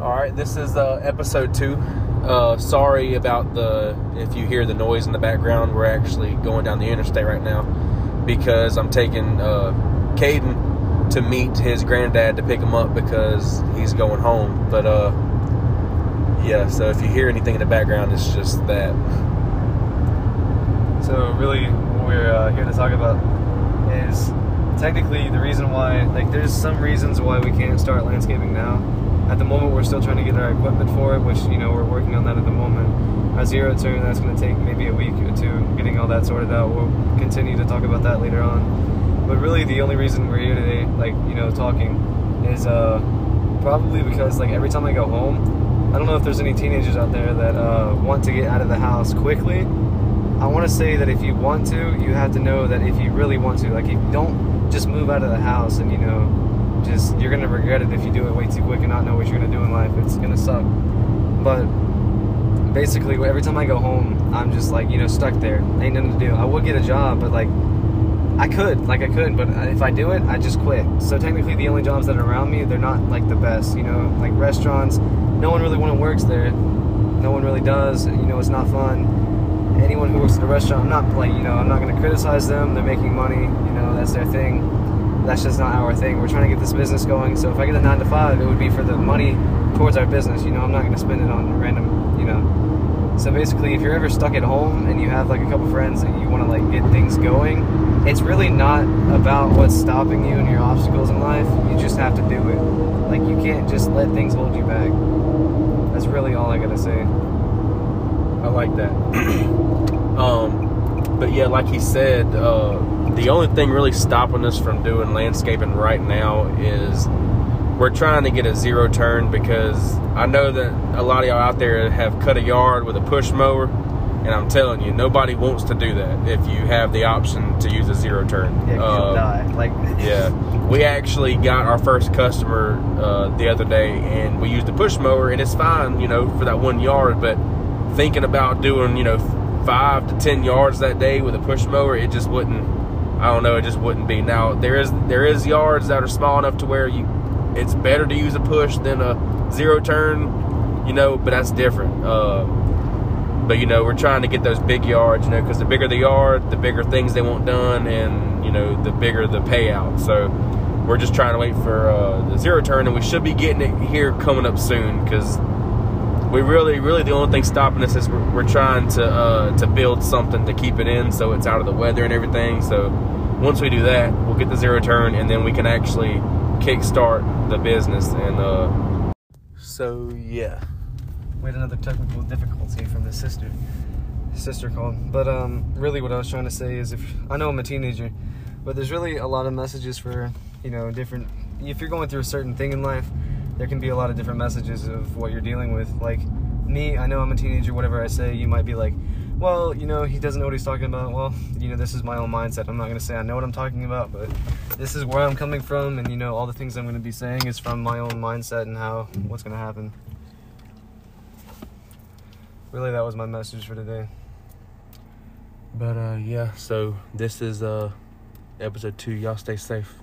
All right, this is uh, episode two. Uh, sorry about the if you hear the noise in the background. We're actually going down the interstate right now because I'm taking uh, Cayden to meet his granddad to pick him up because he's going home. But uh, yeah, so if you hear anything in the background, it's just that. So really, what we're uh, here to talk about is technically the reason why. Like, there's some reasons why we can't start landscaping now. At the moment, we're still trying to get our equipment for it, which you know we're working on that at the moment. Our zero turn that's going to take maybe a week or two getting all that sorted out. We'll continue to talk about that later on. But really, the only reason we're here today, like you know, talking, is uh, probably because like every time I go home, I don't know if there's any teenagers out there that uh, want to get out of the house quickly. I want to say that if you want to, you have to know that if you really want to, like, if you don't just move out of the house and you know, just you're gonna regret it if you do it way too quick and not know what you're gonna do in life. It's gonna suck. But basically, every time I go home, I'm just like, you know, stuck there. Ain't nothing to do. I would get a job, but like, I could, like I could, but if I do it, I just quit. So technically, the only jobs that are around me, they're not like the best. You know, like restaurants, no one really want works there. No one really does. You know, it's not fun. Anyone who works at a restaurant, I'm not like you know, I'm not to criticize them. They're making money. You know, that's their thing. That's just not our thing. We're trying to get this business going. So if I get a nine to five, it would be for the money towards our business. You know, I'm not going to spend it on random. You know, so basically, if you're ever stuck at home and you have like a couple friends that you want to like get things going, it's really not about what's stopping you and your obstacles in life. You just have to do it. Like you can't just let things hold you back. That's really all I gotta say. I like that. but yeah, like he said, uh, the only thing really stopping us from doing landscaping right now is we're trying to get a zero turn because I know that a lot of y'all out there have cut a yard with a push mower, and I'm telling you, nobody wants to do that if you have the option to use a zero turn. Yeah, Uh, die. Like yeah, we actually got our first customer uh, the other day, and we used a push mower, and it's fine, you know, for that one yard. But thinking about doing, you know, five to ten yards that day with a push mower, it just wouldn't. I don't know, it just wouldn't be. Now there is there is yards that are small enough to where you, it's better to use a push than a zero turn, you know, but that's different. Uh, but you know, we're trying to get those big yards, you know, because the bigger the yard, the bigger things they want done, and you know, the bigger the payout. So we're just trying to wait for uh, the zero turn, and we should be getting it here coming up soon because we really, really, the only thing stopping us is we're, we're trying to uh, to build something to keep it in, so it's out of the weather and everything. So once we do that, we'll get the zero turn, and then we can actually kickstart the business. And uh, so yeah. we had another technical difficulty from the sister. Sister called. But um, really, what I was trying to say is, if I know I'm a teenager, but there's really a lot of messages for you know different. If you're going through a certain thing in life, there can be a lot of different messages of what you're dealing with. Like me, I know I'm a teenager. Whatever I say, you might be like, well, you know, he doesn't know what he's talking about. Well, you know, this is my own mindset. I'm not gonna say I know what I'm talking about, but this is where I'm coming from, and you know, all the things I'm gonna be saying is from my own mindset and how what's gonna happen. Really, that was my message for today. But uh, yeah, so this is uh, episode two. Y'all stay safe.